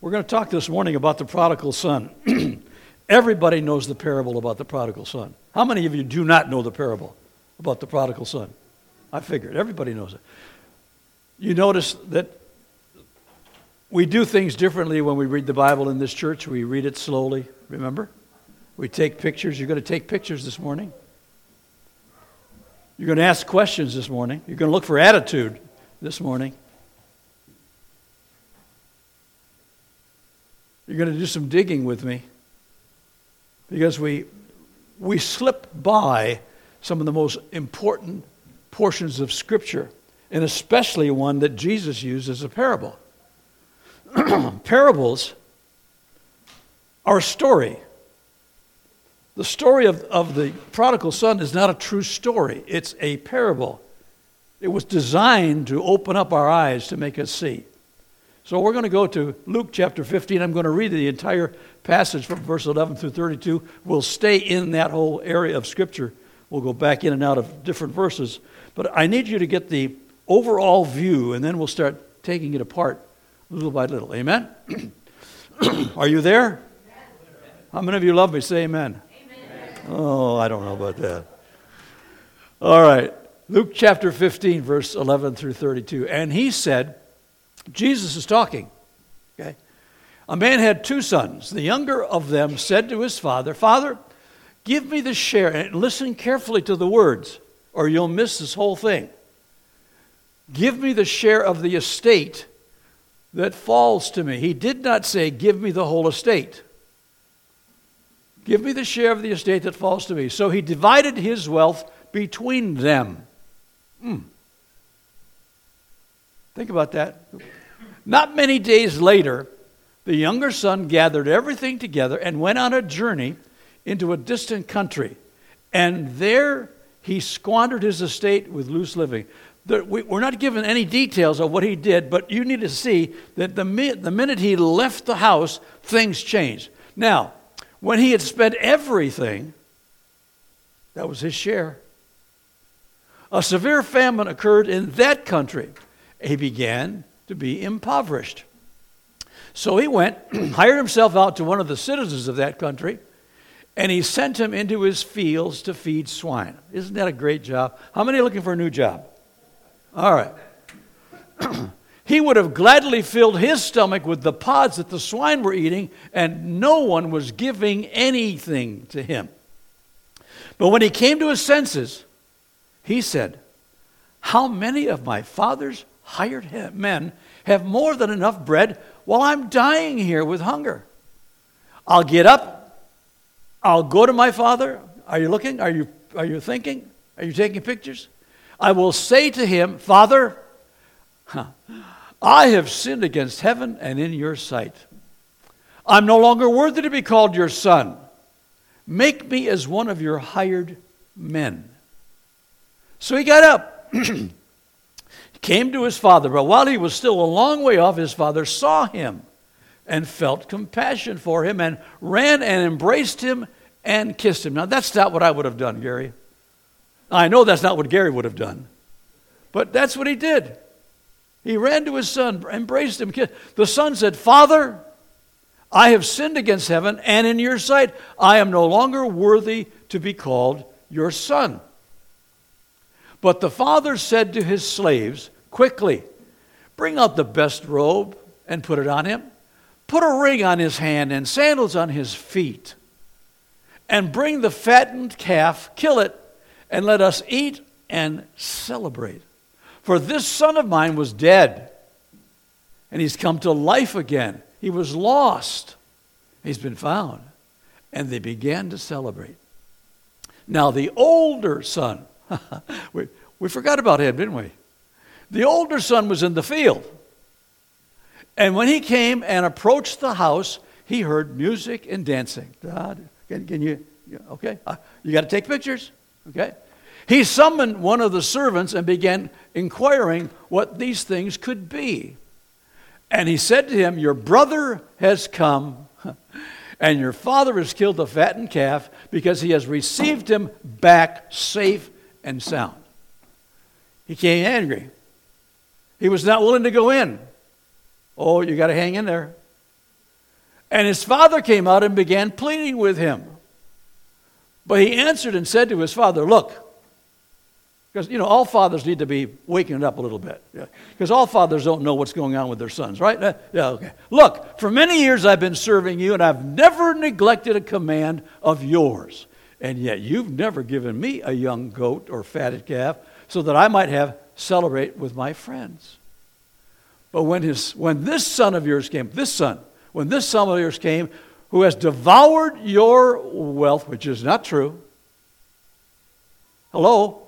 We're going to talk this morning about the prodigal son. Everybody knows the parable about the prodigal son. How many of you do not know the parable about the prodigal son? I figured everybody knows it. You notice that we do things differently when we read the Bible in this church. We read it slowly, remember? We take pictures. You're going to take pictures this morning. You're going to ask questions this morning. You're going to look for attitude this morning. You're going to do some digging with me because we, we slip by some of the most important portions of Scripture, and especially one that Jesus used as a parable. Parables are a story. The story of, of the prodigal son is not a true story, it's a parable. It was designed to open up our eyes to make us see. So we're going to go to Luke chapter 15. I'm going to read the entire passage from verse 11 through 32. We'll stay in that whole area of Scripture. We'll go back in and out of different verses. But I need you to get the overall view, and then we'll start taking it apart little by little. Amen? Are you there? How many of you love me? Say amen. amen. Oh, I don't know about that. All right. Luke chapter 15, verse 11 through 32. And he said, Jesus is talking. Okay? A man had two sons. The younger of them said to his father, Father, give me the share. And listen carefully to the words, or you'll miss this whole thing. Give me the share of the estate that falls to me. He did not say, Give me the whole estate. Give me the share of the estate that falls to me. So he divided his wealth between them. Hmm. Think about that. Not many days later, the younger son gathered everything together and went on a journey into a distant country. And there he squandered his estate with loose living. We're not given any details of what he did, but you need to see that the, minute he left the house, things changed. Now, when he had spent everything, that was his share. A severe famine occurred in that country. He began to be impoverished. So he went, hired himself out to one of the citizens of that country, and he sent him into his fields to feed swine. Isn't that a great job? How many are looking for a new job? All right. he would have gladly filled his stomach with the pods that the swine were eating, and no one was giving anything to him. But when he came to his senses, he said, How many of my father's hired men have more than enough bread while I'm dying here with hunger. I'll get up, I'll go to my father. Are you looking? Are you, are you thinking? Are you taking pictures? I will say to him, Father, huh, I have sinned against heaven and in your sight. I'm no longer worthy to be called your son. Make me as one of your hired men. So he got up. came to his father, but while he was still a long way off, his father saw him and felt compassion for him and ran and embraced him and kissed him. Now, that's not what I would have done, Gary. I know that's not what Gary would have done, but that's what he did. He ran to his son, embraced him. Kissed. The son said, Father, I have sinned against heaven, and in your sight, I am no longer worthy to be called your son. But the father said to his slaves, Quickly, bring out the best robe and put it on him. Put a ring on his hand and sandals on his feet. And bring the fattened calf, kill it, and let us eat and celebrate. For this son of mine was dead, and he's come to life again. He was lost, he's been found. And they began to celebrate. Now, the older son, we, we forgot about him, didn't we? The older son was in the field. And when he came and approached the house, he heard music and dancing. Can, can you, okay? Uh, you got to take pictures, okay? He summoned one of the servants and began inquiring what these things could be. And he said to him, Your brother has come, and your father has killed the fattened calf because he has received him back safe and sound. He came angry. He was not willing to go in. Oh, you got to hang in there. And his father came out and began pleading with him. But he answered and said to his father, Look, because, you know, all fathers need to be waking up a little bit. Because all fathers don't know what's going on with their sons, right? Uh, yeah, okay. Look, for many years I've been serving you, and I've never neglected a command of yours. And yet you've never given me a young goat or fatted calf so that I might have celebrate with my friends. But when, his, when this son of yours came, this son, when this son of yours came, who has devoured your wealth, which is not true. Hello?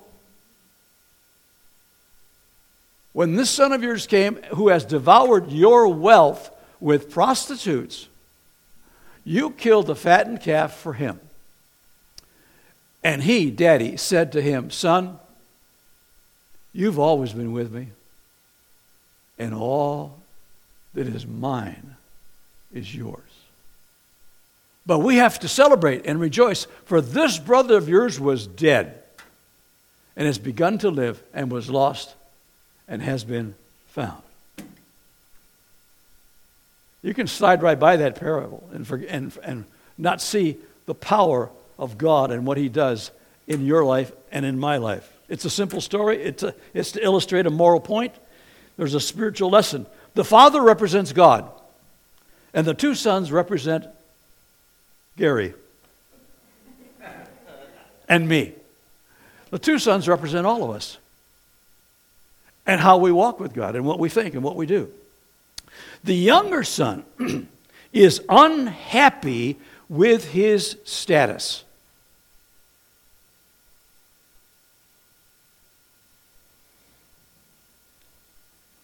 When this son of yours came, who has devoured your wealth with prostitutes, you killed a fattened calf for him. And he, daddy, said to him, Son, you've always been with me, and all that is mine is yours. But we have to celebrate and rejoice, for this brother of yours was dead and has begun to live and was lost and has been found. You can slide right by that parable and, and, and not see the power of God and what He does in your life and in my life. It's a simple story, it's, a, it's to illustrate a moral point. There's a spiritual lesson. The Father represents God, and the two sons represent Gary and me. The two sons represent all of us and how we walk with God and what we think and what we do. The younger son is unhappy with his status.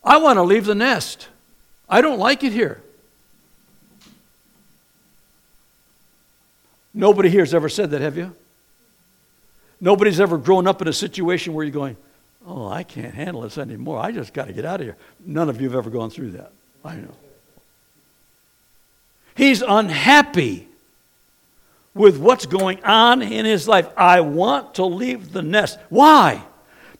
I want to leave the nest. I don't like it here. Nobody here has ever said that, have you? Nobody's ever grown up in a situation where you're going, oh, I can't handle this anymore. I just got to get out of here. None of you have ever gone through that. I know. He's unhappy with what's going on in his life. I want to leave the nest. Why?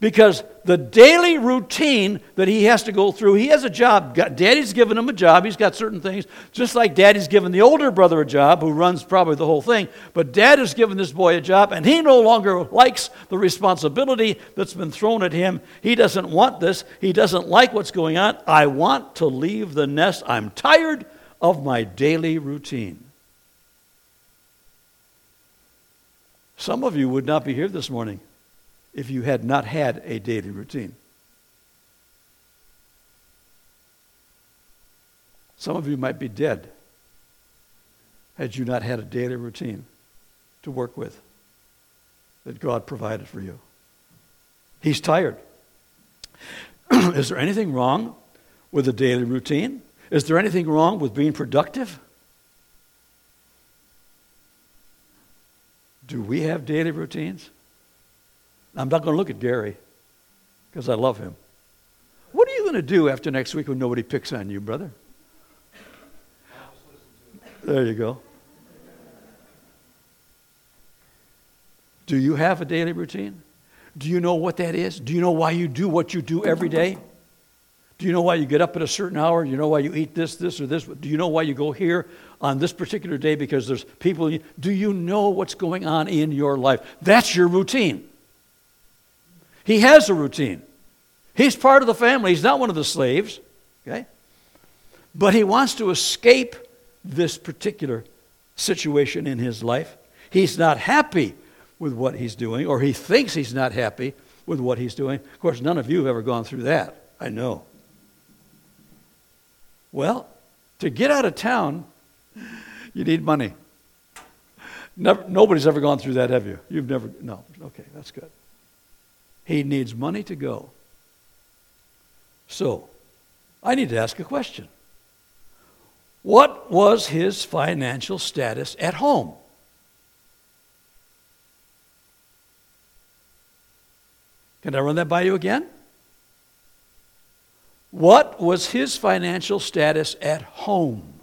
Because the daily routine that he has to go through, he has a job. Daddy's given him a job. He's got certain things, just like daddy's given the older brother a job who runs probably the whole thing. But dad has given this boy a job, and he no longer likes the responsibility that's been thrown at him. He doesn't want this. He doesn't like what's going on. I want to leave the nest. I'm tired of my daily routine. Some of you would not be here this morning if you had not had a daily routine. Some of you might be dead had you not had a daily routine to work with that God provided for you. He's tired. Is there anything wrong with a daily routine? Is there anything wrong with being productive? Do we have daily routines? I'm not going to look at Gary because I love him. What are you going to do after next week when nobody picks on you, brother? There you go. Do you have a daily routine? Do you know what that is? Do you know why you do what you do every day? Do you know why you get up at a certain hour? Do you know why you eat this, this, or this? Do you know why you go here on this particular day because there's people? Do you know what's going on in your life? That's your routine. He has a routine. He's part of the family. He's not one of the slaves. Okay? But he wants to escape this particular situation in his life. He's not happy with what he's doing, or he thinks he's not happy with what he's doing. Of course, none of you have ever gone through that. I know. Well, to get out of town, you need money. Never, nobody's ever gone through that, have you? You've never, no. Okay, that's good. He needs money to go. So, I need to ask a question. What was his financial status at home? Can I run that by you again? What was his financial status at home?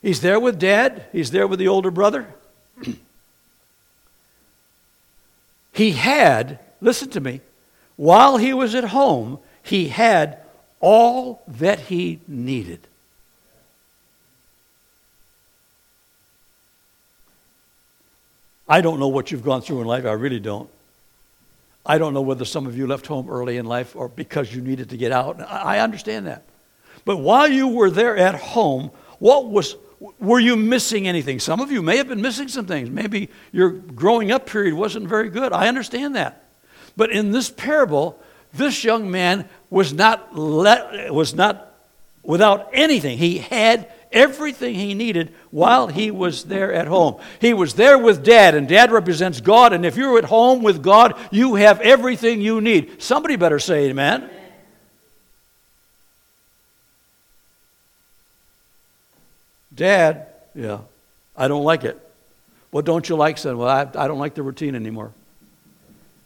He's there with dad, he's there with the older brother. He had, listen to me, while he was at home, he had all that he needed. I don't know what you've gone through in life, I really don't. I don't know whether some of you left home early in life or because you needed to get out. I understand that. But while you were there at home, what was were you missing anything? Some of you may have been missing some things. Maybe your growing up period wasn't very good. I understand that. But in this parable, this young man was not let, was not without anything. He had everything he needed while he was there at home. He was there with dad, and dad represents God. And if you're at home with God, you have everything you need. Somebody better say amen. Dad, yeah, I don't like it. What don't you like, son? Well, I, I don't like the routine anymore.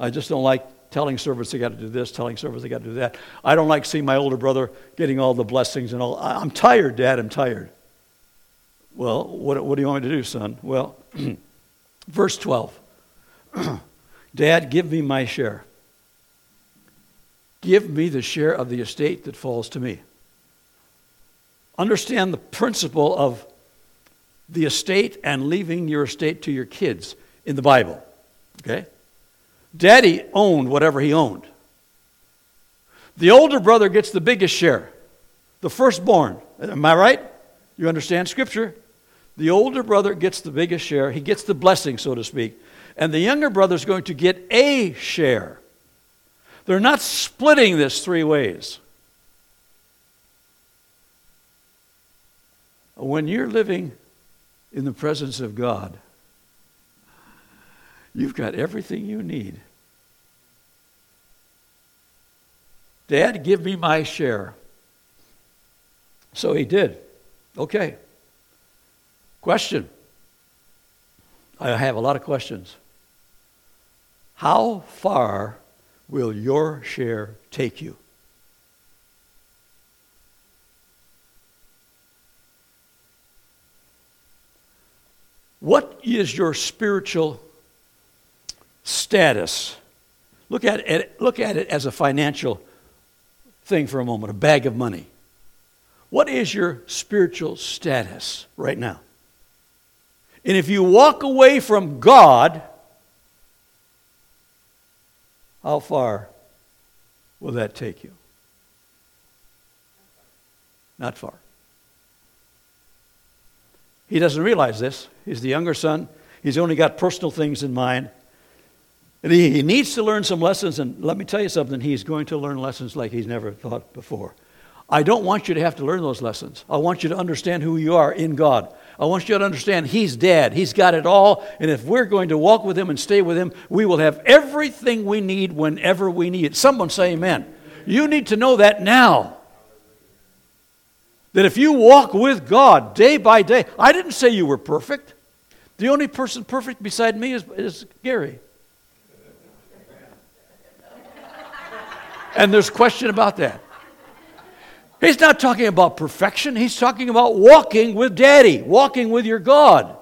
I just don't like telling servants they got to do this, telling servants they got to do that. I don't like seeing my older brother getting all the blessings and all. I'm tired, Dad, I'm tired. Well, what, what do you want me to do, son? Well, verse 12 Dad, give me my share. Give me the share of the estate that falls to me. Understand the principle of the estate and leaving your estate to your kids in the Bible. Okay? Daddy owned whatever he owned. The older brother gets the biggest share, the firstborn. Am I right? You understand Scripture? The older brother gets the biggest share, he gets the blessing, so to speak. And the younger brother is going to get a share. They're not splitting this three ways. When you're living in the presence of God, you've got everything you need. Dad, give me my share. So he did. Okay. Question. I have a lot of questions. How far will your share take you? What is your spiritual status? Look at it, look at it as a financial thing for a moment, a bag of money. What is your spiritual status right now? And if you walk away from God, how far will that take you? Not far. He doesn't realize this. He's the younger son. He's only got personal things in mind. And he, he needs to learn some lessons. And let me tell you something, he's going to learn lessons like he's never thought before. I don't want you to have to learn those lessons. I want you to understand who you are in God. I want you to understand He's dad. He's got it all. And if we're going to walk with Him and stay with Him, we will have everything we need whenever we need it. Someone say amen. You need to know that now. That if you walk with God day by day, I didn't say you were perfect. The only person perfect beside me is, is Gary. And there's question about that. He's not talking about perfection. He's talking about walking with Daddy, walking with your God,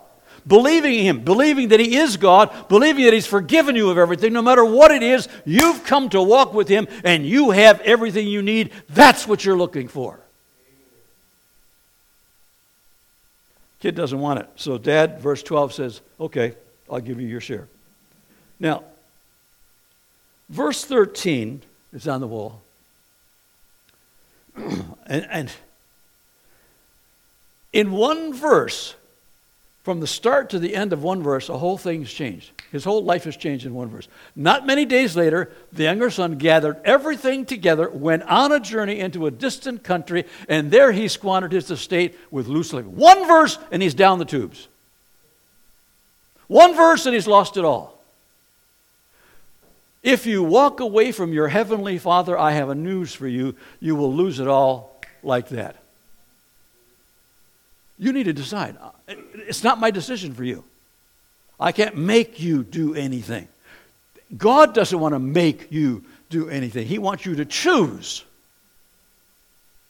believing Him, believing that He is God, believing that He's forgiven you of everything. No matter what it is, you've come to walk with Him and you have everything you need. That's what you're looking for. Kid doesn't want it. So, dad, verse 12 says, Okay, I'll give you your share. Now, verse 13 is on the wall. and, and in one verse, from the start to the end of one verse, a whole thing's changed. His whole life has changed in one verse. Not many days later, the younger son gathered everything together, went on a journey into a distant country, and there he squandered his estate with loose living. One verse, and he's down the tubes. One verse, and he's lost it all. If you walk away from your heavenly Father, I have a news for you. You will lose it all like that. You need to decide. It's not my decision for you. I can't make you do anything. God doesn't want to make you do anything, He wants you to choose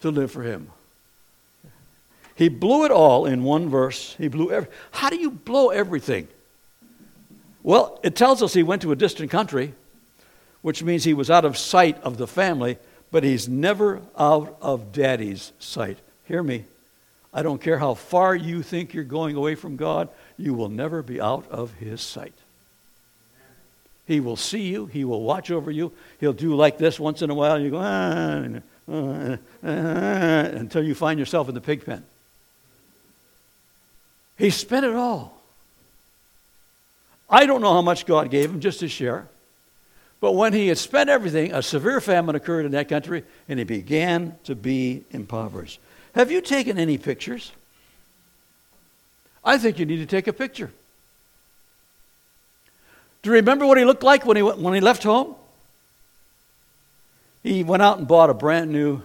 to live for Him. He blew it all in one verse. He blew every. How do you blow everything? Well, it tells us he went to a distant country, which means he was out of sight of the family, but he's never out of daddy's sight. Hear me. I don't care how far you think you're going away from God, you will never be out of His sight. He will see you. He will watch over you. He'll do like this once in a while. And you go, ah, ah, ah, until you find yourself in the pig pen. He spent it all. I don't know how much God gave him just to share. But when he had spent everything, a severe famine occurred in that country, and he began to be impoverished. Have you taken any pictures? I think you need to take a picture. Do you remember what he looked like when he, went, when he left home? He went out and bought a brand new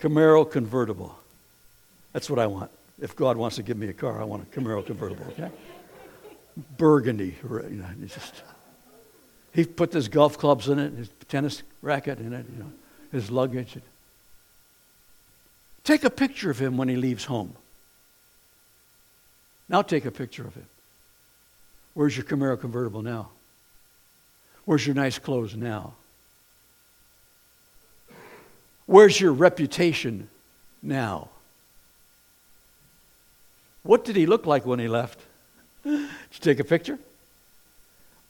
Camaro convertible. That's what I want. If God wants to give me a car, I want a Camaro convertible, okay? Burgundy. You know, just, he put his golf clubs in it, his tennis racket in it, you know, his luggage. Take a picture of him when he leaves home. Now take a picture of him. Where's your Camaro convertible now? Where's your nice clothes now? Where's your reputation now? What did he look like when he left? Did you take a picture?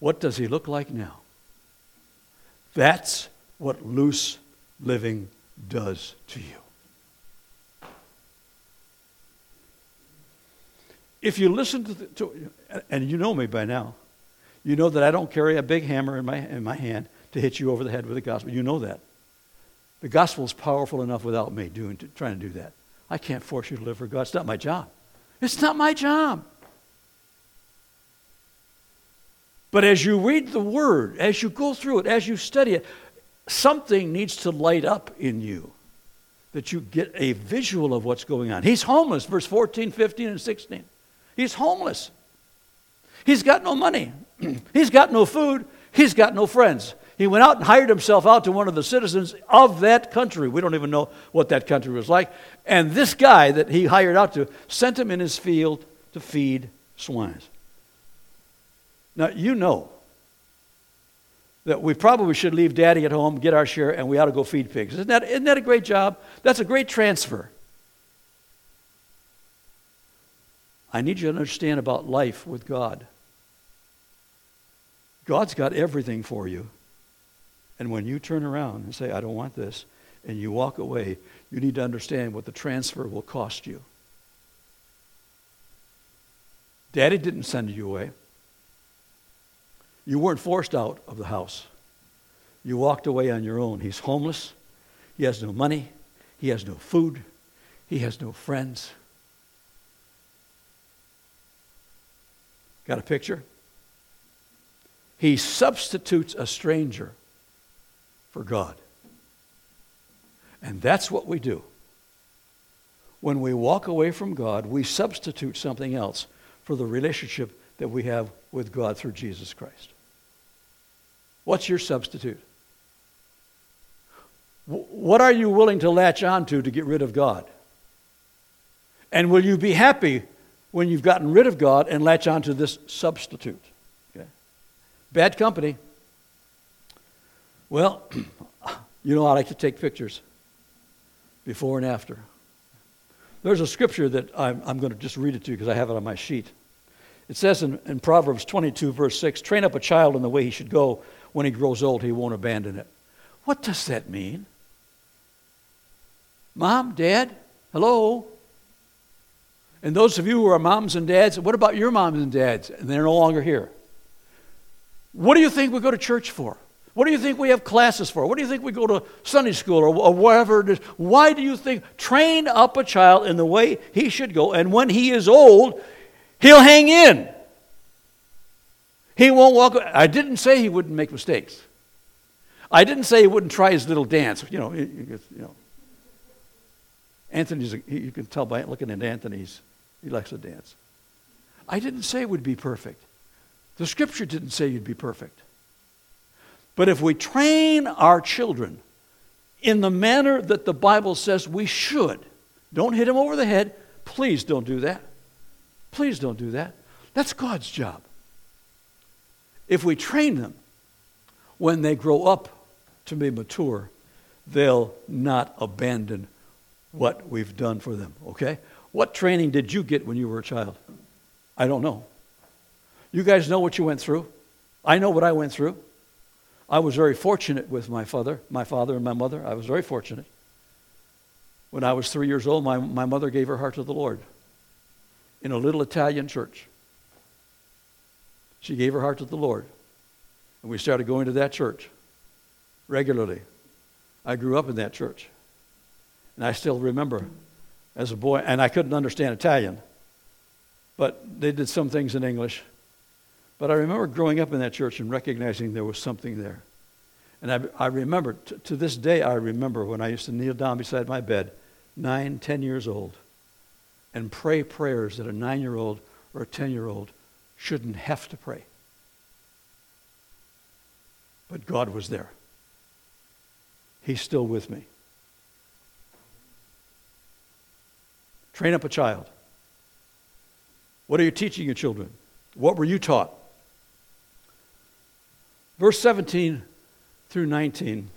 What does he look like now? That's what loose living does to you. If you listen to, the, to, and you know me by now, you know that I don't carry a big hammer in my, in my hand to hit you over the head with the gospel. You know that. The gospel is powerful enough without me doing, trying to do that. I can't force you to live for God. It's not my job. It's not my job. But as you read the Word, as you go through it, as you study it, something needs to light up in you that you get a visual of what's going on. He's homeless, verse 14, 15, and 16. He's homeless. He's got no money. He's got no food. He's got no friends. He went out and hired himself out to one of the citizens of that country. We don't even know what that country was like. And this guy that he hired out to sent him in his field to feed swines. Now, you know that we probably should leave daddy at home, get our share, and we ought to go feed pigs. Isn't that, isn't that a great job? That's a great transfer. I need you to understand about life with God. God's got everything for you. And when you turn around and say, I don't want this, and you walk away, you need to understand what the transfer will cost you. Daddy didn't send you away. You weren't forced out of the house. You walked away on your own. He's homeless. He has no money. He has no food. He has no friends. Got a picture? He substitutes a stranger for God. And that's what we do. When we walk away from God, we substitute something else for the relationship that we have with God through Jesus Christ. What's your substitute? What are you willing to latch onto to get rid of God? And will you be happy when you've gotten rid of God and latch onto this substitute. Okay? Bad company. Well, you know I like to take pictures before and after. There's a scripture that I'm, I'm going to just read it to you because I have it on my sheet. It says in, in Proverbs 22, verse 6 train up a child in the way he should go. When he grows old, he won't abandon it. What does that mean? Mom, Dad, hello? And those of you who are moms and dads, what about your moms and dads? And they're no longer here. What do you think we go to church for? What do you think we have classes for? What do you think we go to Sunday school or, or whatever it is? Why do you think train up a child in the way he should go, and when he is old, he'll hang in? He won't walk. I didn't say he wouldn't make mistakes. I didn't say he wouldn't try his little dance. You know, you know. Anthony's. You can tell by looking at Anthony's he likes to dance. I didn't say it would be perfect. The scripture didn't say you'd be perfect. But if we train our children in the manner that the Bible says we should, don't hit them over the head. Please don't do that. Please don't do that. That's God's job. If we train them, when they grow up to be mature, they'll not abandon what we've done for them, okay? What training did you get when you were a child? I don't know. You guys know what you went through? I know what I went through. I was very fortunate with my father, my father and my mother. I was very fortunate. When I was three years old, my, my mother gave her heart to the Lord in a little Italian church. She gave her heart to the Lord. And we started going to that church regularly. I grew up in that church. And I still remember as a boy, and I couldn't understand Italian, but they did some things in English. But I remember growing up in that church and recognizing there was something there. And I, I remember, t- to this day, I remember when I used to kneel down beside my bed, nine, ten years old, and pray prayers that a nine year old or a ten year old shouldn't have to pray. But God was there. He's still with me. Train up a child. What are you teaching your children? What were you taught? Verse 17 through 19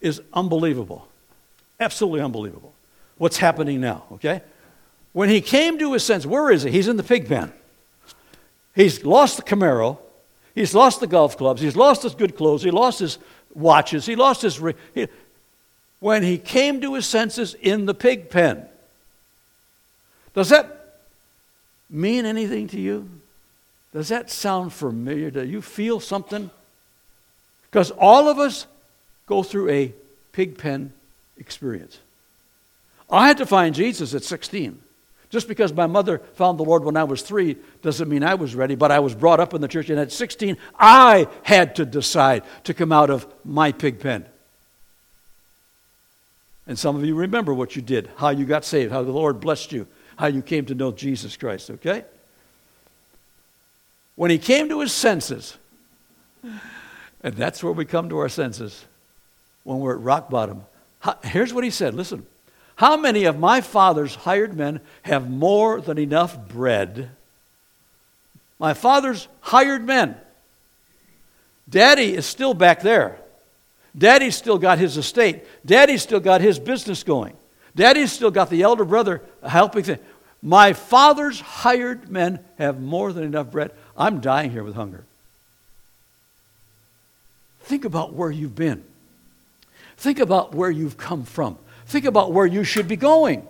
is unbelievable. Absolutely unbelievable. What's happening now, okay? When he came to his senses, where is he? He's in the pig pen. He's lost the Camaro. He's lost the golf clubs. He's lost his good clothes. He lost his watches. He lost his. He, when he came to his senses in the pig pen. Does that mean anything to you? Does that sound familiar? Do you feel something? Because all of us go through a pig pen experience. I had to find Jesus at 16. Just because my mother found the Lord when I was three doesn't mean I was ready, but I was brought up in the church, and at 16, I had to decide to come out of my pig pen. And some of you remember what you did, how you got saved, how the Lord blessed you, how you came to know Jesus Christ, okay? When he came to his senses, and that's where we come to our senses when we're at rock bottom. Here's what he said listen. How many of my father's hired men have more than enough bread? My father's hired men. Daddy is still back there. Daddy's still got his estate. Daddy's still got his business going. Daddy's still got the elder brother helping. Things. My father's hired men have more than enough bread. I'm dying here with hunger. Think about where you've been. Think about where you've come from. Think about where you should be going.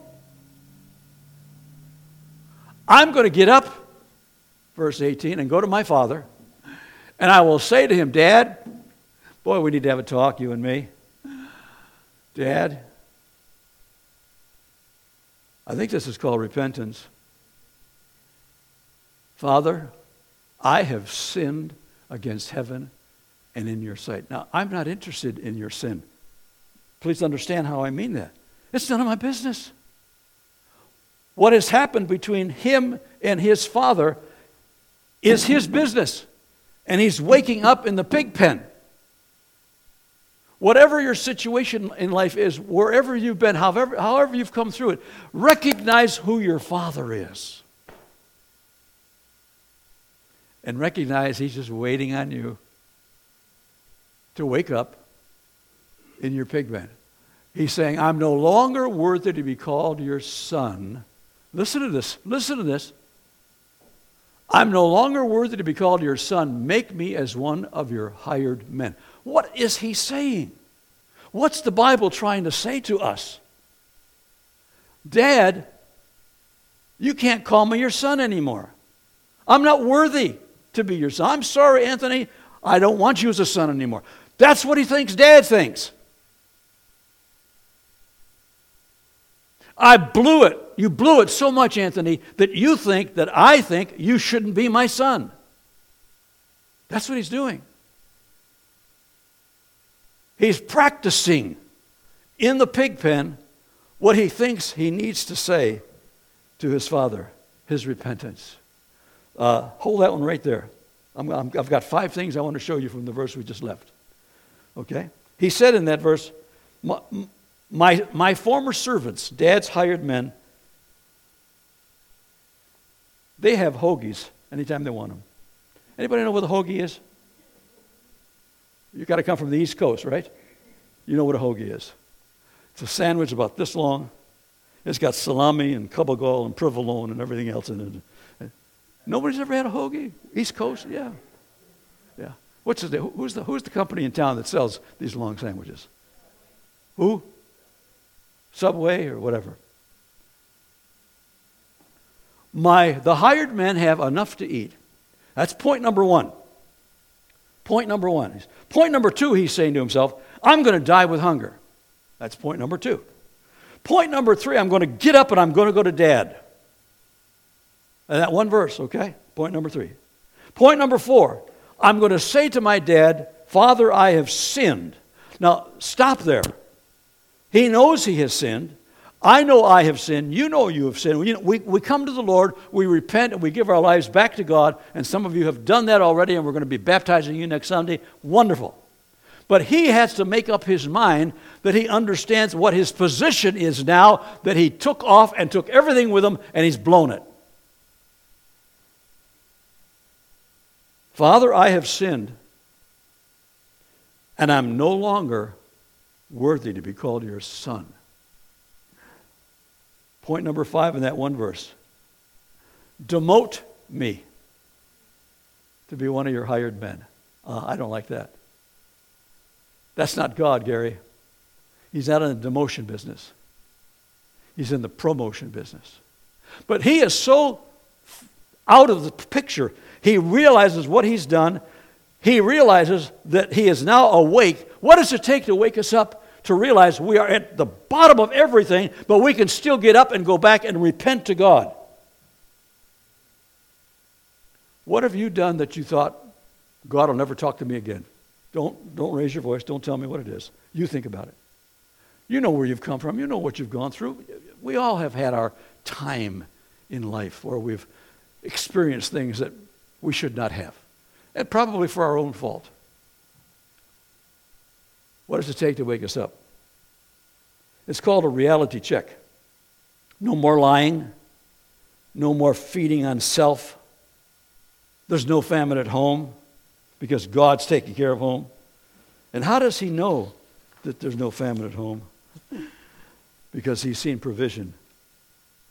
I'm going to get up, verse 18, and go to my father, and I will say to him, Dad, boy, we need to have a talk, you and me. Dad, I think this is called repentance. Father, I have sinned against heaven and in your sight. Now, I'm not interested in your sin. Please understand how I mean that. It's none of my business. What has happened between him and his father is his business. And he's waking up in the pig pen. Whatever your situation in life is, wherever you've been, however, however you've come through it, recognize who your father is. And recognize he's just waiting on you to wake up in your pig. He's saying, I'm no longer worthy to be called your son. Listen to this. Listen to this. I'm no longer worthy to be called your son. Make me as one of your hired men. What is he saying? What's the Bible trying to say to us? Dad, you can't call me your son anymore. I'm not worthy to be your son. I'm sorry, Anthony. I don't want you as a son anymore. That's what he thinks dad thinks. I blew it. You blew it so much, Anthony, that you think that I think you shouldn't be my son. That's what he's doing. He's practicing in the pig pen what he thinks he needs to say to his father, his repentance. Uh, hold that one right there. i have got five things I want to show you from the verse we just left. Okay? He said in that verse, my, my former servants, dad's hired men, they have hoagies anytime they want them. Anybody know what a hoagie is? You've got to come from the East Coast, right? You know what a hoagie is. It's a sandwich about this long. It's got salami and gabagool and provolone and everything else in it. Nobody's ever had a hoagie? East Coast? Yeah. What's the, who's, the, who's the company in town that sells these long sandwiches? Who? Subway or whatever. My, the hired men have enough to eat. That's point number one. Point number one. Point number two, he's saying to himself, I'm going to die with hunger. That's point number two. Point number three, I'm going to get up and I'm going to go to dad. And that one verse, okay? Point number three. Point number four, I'm going to say to my dad, Father, I have sinned. Now, stop there. He knows he has sinned. I know I have sinned. You know you have sinned. We, we, we come to the Lord, we repent, and we give our lives back to God. And some of you have done that already, and we're going to be baptizing you next Sunday. Wonderful. But he has to make up his mind that he understands what his position is now, that he took off and took everything with him, and he's blown it. Father, I have sinned, and I'm no longer worthy to be called your son. Point number five in that one verse demote me to be one of your hired men. Uh, I don't like that. That's not God, Gary. He's not in the demotion business, he's in the promotion business. But he is so out of the picture he realizes what he's done. He realizes that he is now awake. What does it take to wake us up? To realize we are at the bottom of everything, but we can still get up and go back and repent to God. What have you done that you thought, God will never talk to me again? Don't, don't raise your voice. Don't tell me what it is. You think about it. You know where you've come from. You know what you've gone through. We all have had our time in life where we've experienced things that we should not have. And probably for our own fault. What does it take to wake us up? It's called a reality check. No more lying, no more feeding on self. There's no famine at home because God's taking care of home. And how does he know that there's no famine at home? Because he's seen provision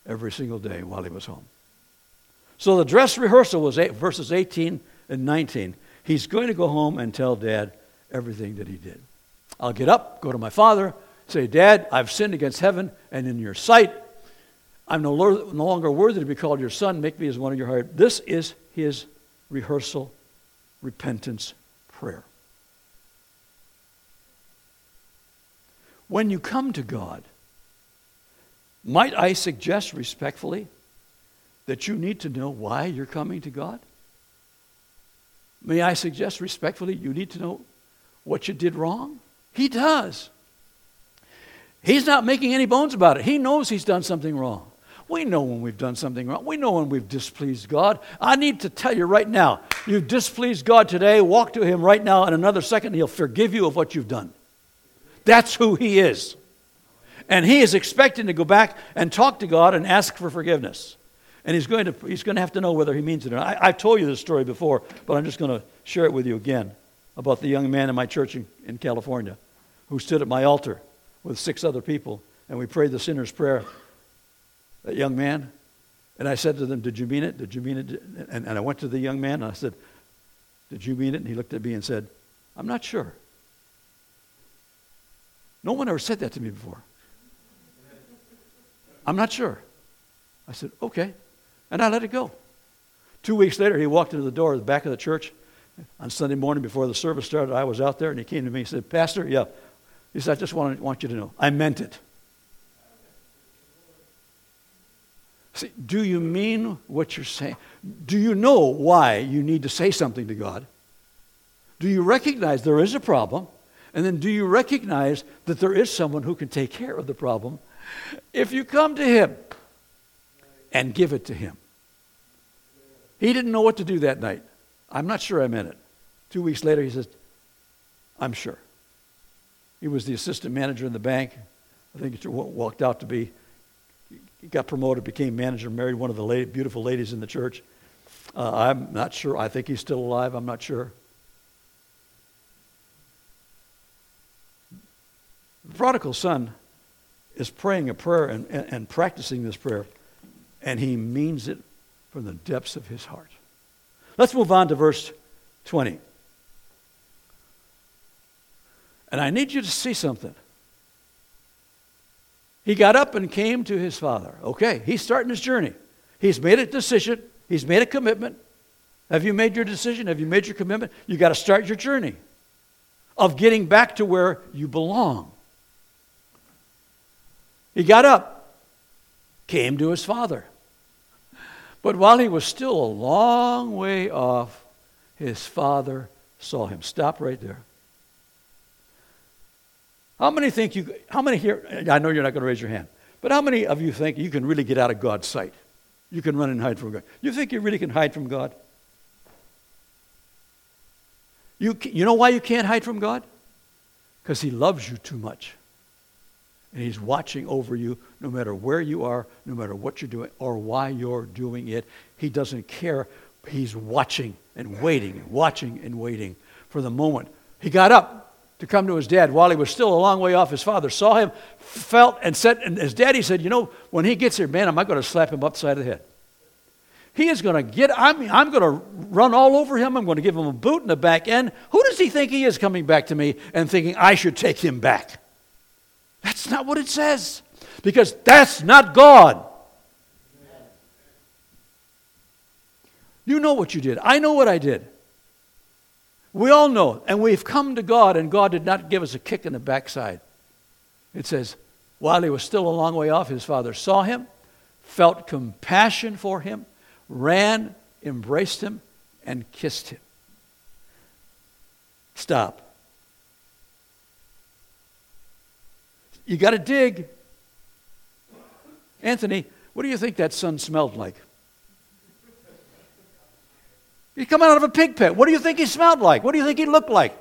every single day while he was home. So the dress rehearsal was eight, verses 18 and 19. He's going to go home and tell dad everything that he did. I'll get up, go to my father, say, Dad, I've sinned against heaven and in your sight. I'm no, no longer worthy to be called your son. Make me as one of your heart. This is his rehearsal, repentance prayer. When you come to God, might I suggest respectfully that you need to know why you're coming to God? May I suggest respectfully, you need to know what you did wrong? He does. He's not making any bones about it. He knows he's done something wrong. We know when we've done something wrong. We know when we've displeased God. I need to tell you right now you've displeased God today, walk to Him right now. In another second, He'll forgive you of what you've done. That's who He is. And He is expecting to go back and talk to God and ask for forgiveness. And he's going to, he's going to have to know whether he means it or not. I, have told you this story before, but I'm just going to share it with you again about the young man in my church in, in California who stood at my altar with six other people, and we prayed the sinner's prayer. That young man, and I said to them, Did you mean it? Did you mean it? And, and I went to the young man and I said, Did you mean it? And he looked at me and said, I'm not sure. No one ever said that to me before. I'm not sure. I said, Okay. And I let it go. Two weeks later, he walked into the door at the back of the church. On Sunday morning before the service started, I was out there and he came to me and said, Pastor, yeah. He said, I just want, want you to know, I meant it. See, do you mean what you're saying? Do you know why you need to say something to God? Do you recognize there is a problem? And then do you recognize that there is someone who can take care of the problem? If you come to Him and give it to Him, he didn't know what to do that night. I'm not sure I meant it. Two weeks later, he says, I'm sure. He was the assistant manager in the bank. I think walked out to be, he got promoted, became manager, married one of the beautiful ladies in the church. Uh, I'm not sure. I think he's still alive. I'm not sure. The prodigal son is praying a prayer and, and, and practicing this prayer, and he means it from the depths of his heart. Let's move on to verse 20. And I need you to see something. He got up and came to his father. Okay, he's starting his journey. He's made a decision, he's made a commitment. Have you made your decision? Have you made your commitment? You got to start your journey of getting back to where you belong. He got up, came to his father. But while he was still a long way off, his father saw him. Stop right there. How many think you, how many here, I know you're not going to raise your hand, but how many of you think you can really get out of God's sight? You can run and hide from God. You think you really can hide from God? You, you know why you can't hide from God? Because He loves you too much. And He's watching over you no matter where you are, no matter what you're doing, or why you're doing it. He doesn't care. He's watching and waiting, watching and waiting for the moment. He got up to come to his dad while he was still a long way off. His father saw him, felt, and said, and his daddy said, You know, when he gets here, man, am I going to slap him upside the head? He is going to get, I'm, I'm going to run all over him. I'm going to give him a boot in the back end. Who does he think he is coming back to me and thinking I should take him back? That's not what it says. Because that's not God. You know what you did. I know what I did. We all know. And we've come to God, and God did not give us a kick in the backside. It says, while he was still a long way off, his father saw him, felt compassion for him, ran, embraced him, and kissed him. Stop. You got to dig. Anthony, what do you think that son smelled like? He's coming out of a pig pen. What do you think he smelled like? What do you think he looked like?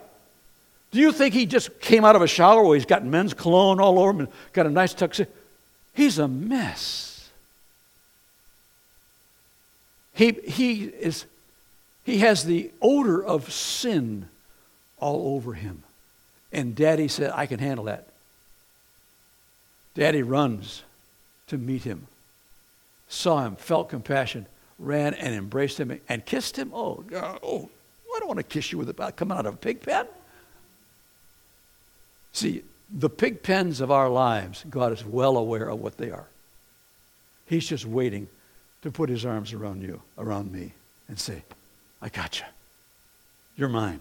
Do you think he just came out of a shower where he's got men's cologne all over him and got a nice tuxedo? He's a mess. He, he, is, he has the odor of sin all over him. And daddy said, I can handle that. Daddy runs to meet him, saw him, felt compassion, ran and embraced him and kissed him. Oh, God, oh, I don't want to kiss you with about uh, coming out of a pig pen. See, the pig pens of our lives, God is well aware of what they are. He's just waiting to put his arms around you, around me, and say, I got you. You're mine.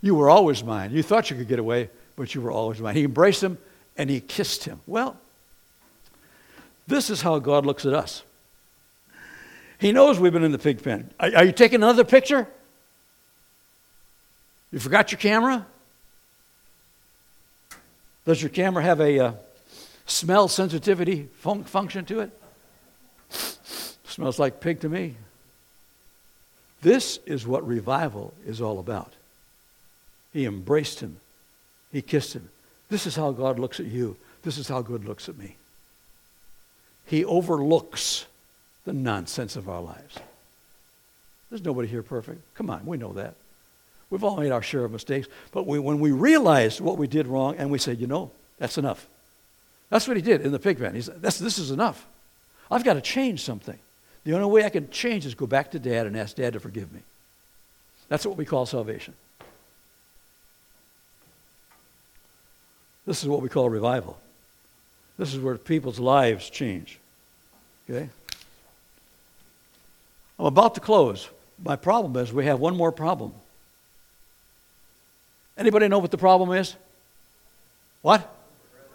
You were always mine. You thought you could get away, but you were always mine. He embraced him and he kissed him. Well, this is how God looks at us. He knows we've been in the pig pen. Are, are you taking another picture? You forgot your camera? Does your camera have a uh, smell sensitivity fun- function to it? Smells like pig to me. This is what revival is all about. He embraced him, he kissed him. This is how God looks at you. This is how God looks at me. He overlooks the nonsense of our lives. There's nobody here perfect. Come on, we know that. We've all made our share of mistakes. But we, when we realize what we did wrong and we say, you know, that's enough. That's what he did in the pig pen. He said, this is enough. I've got to change something. The only way I can change is go back to dad and ask dad to forgive me. That's what we call salvation. This is what we call revival. This is where people's lives change. Okay? I'm about to close. My problem is we have one more problem. Anybody know what the problem is? What?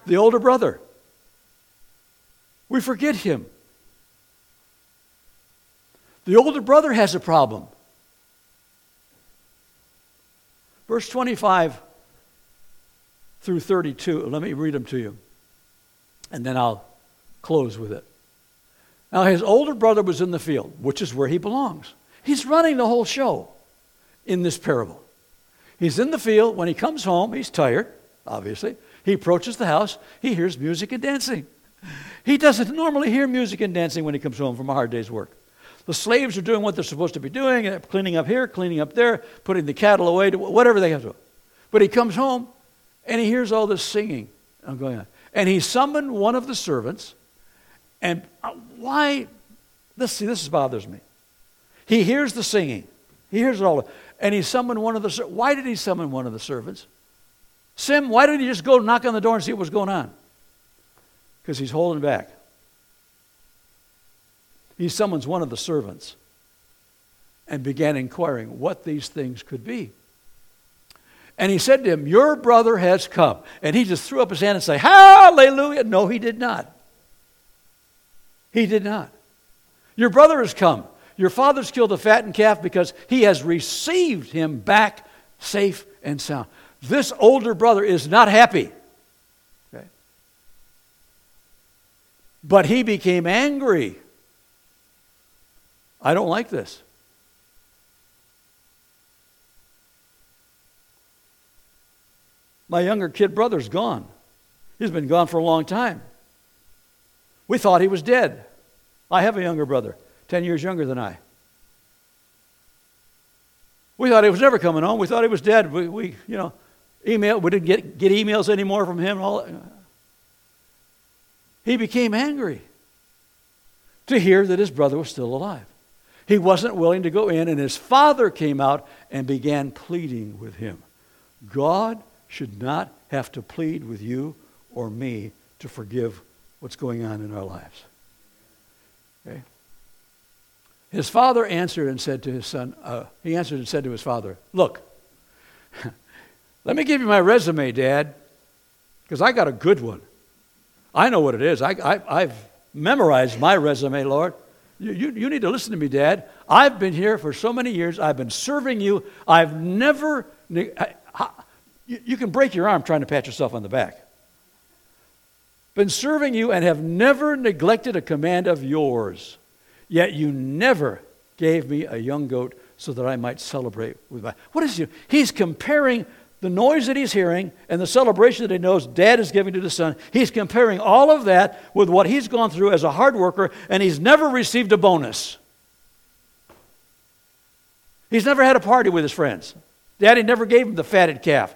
The older brother. We forget him. The older brother has a problem. Verse 25 through 32. Let me read them to you, and then I'll close with it. Now, his older brother was in the field, which is where he belongs. He's running the whole show in this parable. He's in the field. When he comes home, he's tired, obviously. He approaches the house. He hears music and dancing. He doesn't normally hear music and dancing when he comes home from a hard day's work. The slaves are doing what they're supposed to be doing, uh, cleaning up here, cleaning up there, putting the cattle away, whatever they have to do. But he comes home and he hears all this singing going on. And he summoned one of the servants and uh, why? This, see, this bothers me. He hears the singing. He hears it all. And he summoned one of the Why did he summon one of the servants? Sim, why didn't he just go knock on the door and see what was going on? Because he's holding back. He summons one of the servants and began inquiring what these things could be. And he said to him, Your brother has come. And he just threw up his hand and said, Hallelujah. No, he did not. He did not. Your brother has come. Your father's killed a fattened calf because he has received him back safe and sound. This older brother is not happy. Okay? But he became angry. I don't like this. My younger kid brother's gone. He's been gone for a long time. We thought he was dead. I have a younger brother, 10 years younger than I. We thought he was never coming home. We thought he was dead. We, we you know, email, we didn't get, get emails anymore from him. All, he became angry to hear that his brother was still alive. He wasn't willing to go in, and his father came out and began pleading with him. God should not have to plead with you or me to forgive what's going on in our lives. Okay? His father answered and said to his son, uh, he answered and said to his father, Look, let me give you my resume, Dad, because I got a good one. I know what it is. I, have memorized my resume, Lord. You, you, you need to listen to me, Dad. I've been here for so many years. I've been serving you. I've never. I, I, you, you can break your arm trying to pat yourself on the back. Been serving you and have never neglected a command of yours. Yet you never gave me a young goat so that I might celebrate with my. What is he? He's comparing the noise that he's hearing and the celebration that he knows dad is giving to the son. He's comparing all of that with what he's gone through as a hard worker, and he's never received a bonus. He's never had a party with his friends. Daddy never gave him the fatted calf.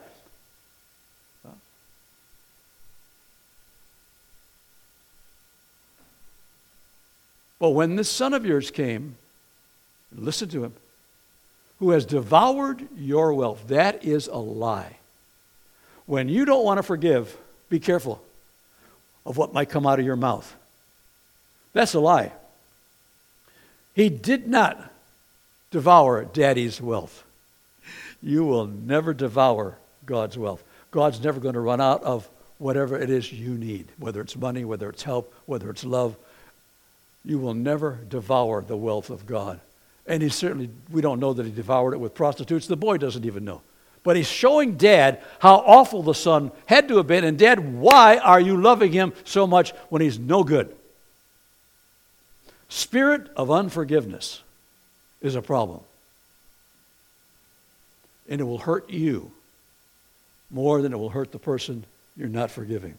But when this son of yours came, listen to him, who has devoured your wealth, that is a lie. When you don't want to forgive, be careful of what might come out of your mouth. That's a lie. He did not devour daddy's wealth. You will never devour God's wealth. God's never going to run out of whatever it is you need, whether it's money, whether it's help, whether it's love, you will never devour the wealth of God. And he certainly, we don't know that he devoured it with prostitutes. The boy doesn't even know. But he's showing dad how awful the son had to have been. And dad, why are you loving him so much when he's no good? Spirit of unforgiveness is a problem. And it will hurt you more than it will hurt the person you're not forgiving.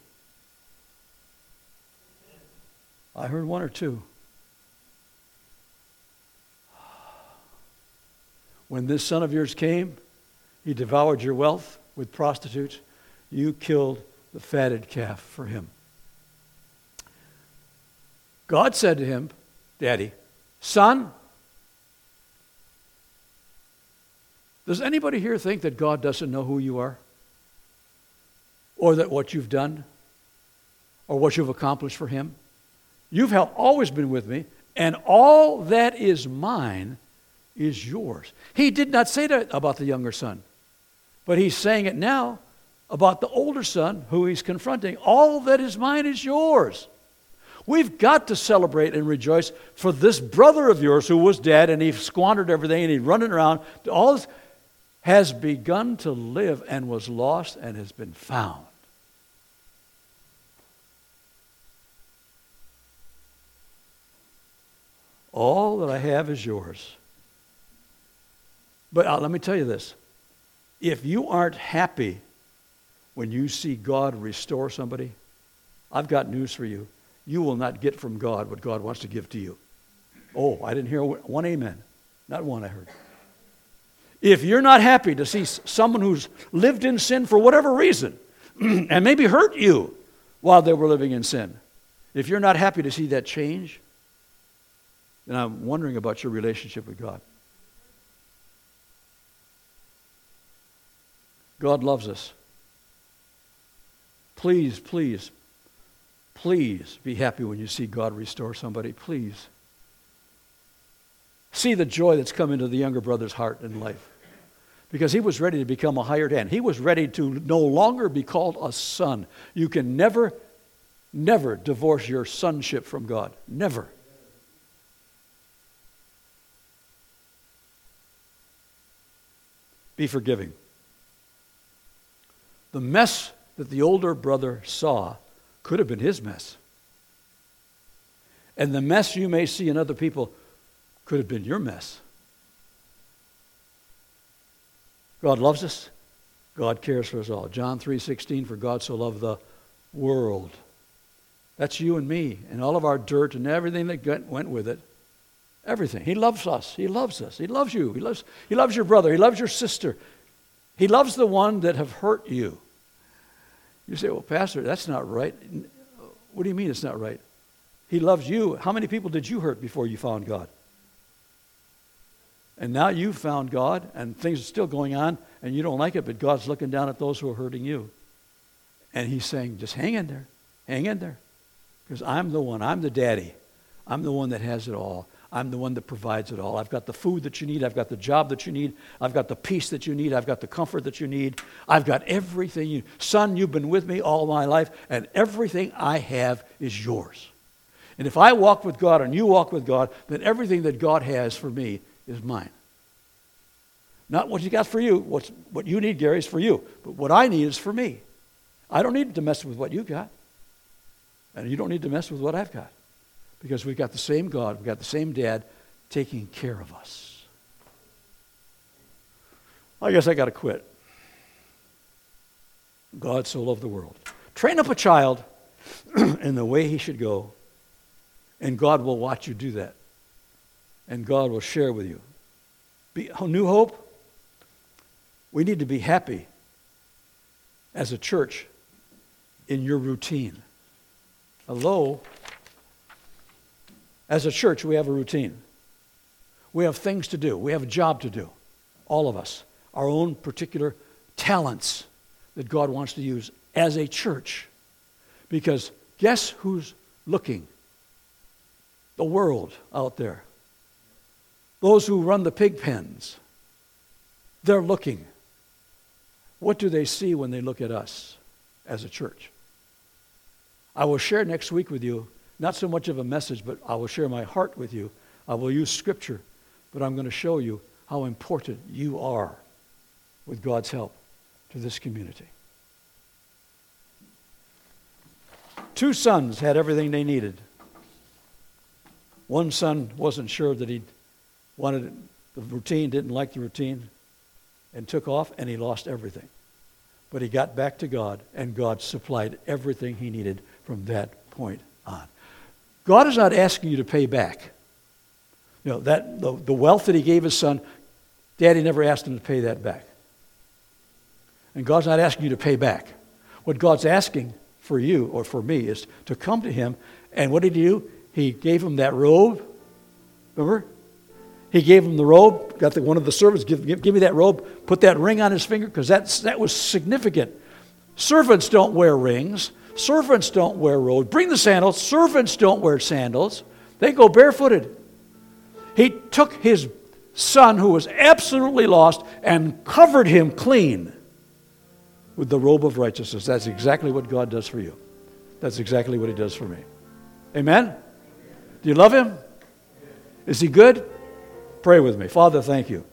I heard one or two. When this son of yours came, he devoured your wealth with prostitutes. You killed the fatted calf for him. God said to him, Daddy, son, does anybody here think that God doesn't know who you are? Or that what you've done? Or what you've accomplished for him? You've always been with me, and all that is mine is yours. He did not say that about the younger son, but he's saying it now about the older son who he's confronting. All that is mine is yours. We've got to celebrate and rejoice for this brother of yours who was dead and he squandered everything and he's running around. All this has begun to live and was lost and has been found. All that I have is yours. But uh, let me tell you this if you aren't happy when you see God restore somebody, I've got news for you. You will not get from God what God wants to give to you. Oh, I didn't hear one amen. Not one I heard. If you're not happy to see someone who's lived in sin for whatever reason and maybe hurt you while they were living in sin, if you're not happy to see that change, then I'm wondering about your relationship with God. God loves us. Please, please, please be happy when you see God restore somebody. Please. See the joy that's come into the younger brother's heart and life. Because he was ready to become a hired hand. He was ready to no longer be called a son. You can never, never divorce your sonship from God. Never. Be forgiving. The mess that the older brother saw could have been his mess. And the mess you may see in other people could have been your mess. God loves us. God cares for us all. John 3:16 for God so loved the world. That's you and me and all of our dirt and everything that went with it. Everything. He loves us. He loves us. He loves you. He loves, he loves your brother. He loves your sister. He loves the one that have hurt you. You say, well, Pastor, that's not right. What do you mean it's not right? He loves you. How many people did you hurt before you found God? And now you've found God, and things are still going on, and you don't like it, but God's looking down at those who are hurting you. And He's saying, just hang in there. Hang in there. Because I'm the one, I'm the daddy. I'm the one that has it all. I'm the one that provides it all. I've got the food that you need. I've got the job that you need. I've got the peace that you need. I've got the comfort that you need. I've got everything you Son, you've been with me all my life, and everything I have is yours. And if I walk with God and you walk with God, then everything that God has for me is mine. Not what He got for you. What's, what you need, Gary, is for you. But what I need is for me. I don't need to mess with what you got. And you don't need to mess with what I've got because we've got the same God, we've got the same dad taking care of us. I guess I got to quit. God so loved the world. Train up a child in the way he should go, and God will watch you do that. And God will share with you. Be, new hope, we need to be happy as a church in your routine. Hello? As a church, we have a routine. We have things to do. We have a job to do. All of us. Our own particular talents that God wants to use as a church. Because guess who's looking? The world out there. Those who run the pig pens. They're looking. What do they see when they look at us as a church? I will share next week with you not so much of a message, but I will share my heart with you. I will use scripture, but I'm going to show you how important you are with God's help to this community. Two sons had everything they needed. One son wasn't sure that he wanted the routine, didn't like the routine, and took off, and he lost everything. But he got back to God, and God supplied everything he needed from that point on. God is not asking you to pay back. You know, that, the, the wealth that he gave his son, daddy never asked him to pay that back. And God's not asking you to pay back. What God's asking for you or for me is to come to him. And what did he do? He gave him that robe. Remember? He gave him the robe, got the, one of the servants, give, give, give me that robe, put that ring on his finger, because that was significant. Servants don't wear rings. Servants don't wear robes. Bring the sandals. Servants don't wear sandals. They go barefooted. He took his son, who was absolutely lost, and covered him clean with the robe of righteousness. That's exactly what God does for you. That's exactly what he does for me. Amen? Do you love him? Is he good? Pray with me. Father, thank you.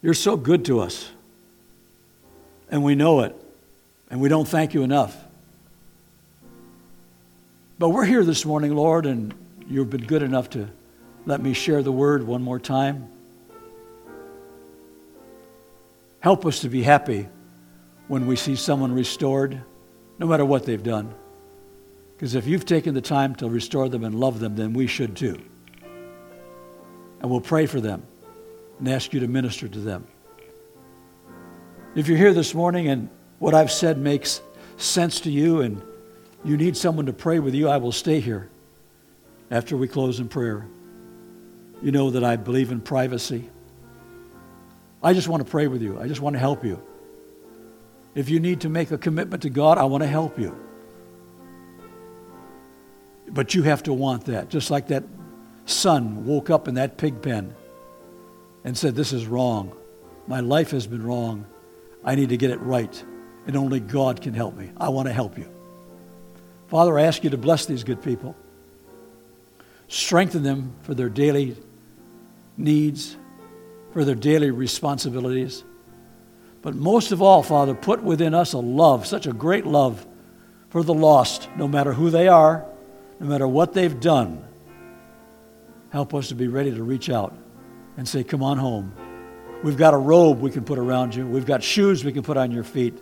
You're so good to us and we know it, and we don't thank you enough. But we're here this morning, Lord, and you've been good enough to let me share the word one more time. Help us to be happy when we see someone restored, no matter what they've done. Because if you've taken the time to restore them and love them, then we should too. And we'll pray for them and ask you to minister to them. If you're here this morning and what I've said makes sense to you and you need someone to pray with you, I will stay here after we close in prayer. You know that I believe in privacy. I just want to pray with you. I just want to help you. If you need to make a commitment to God, I want to help you. But you have to want that. Just like that son woke up in that pig pen and said, This is wrong. My life has been wrong. I need to get it right. And only God can help me. I want to help you. Father, I ask you to bless these good people. Strengthen them for their daily needs, for their daily responsibilities. But most of all, Father, put within us a love, such a great love for the lost, no matter who they are, no matter what they've done. Help us to be ready to reach out and say, Come on home. We've got a robe we can put around you, we've got shoes we can put on your feet.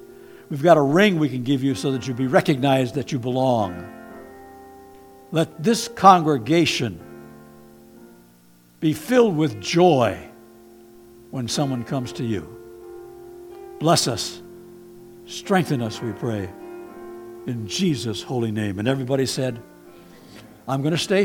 We've got a ring we can give you so that you be recognized that you belong. Let this congregation be filled with joy when someone comes to you. Bless us. Strengthen us, we pray. In Jesus' holy name. And everybody said, I'm going to stay here.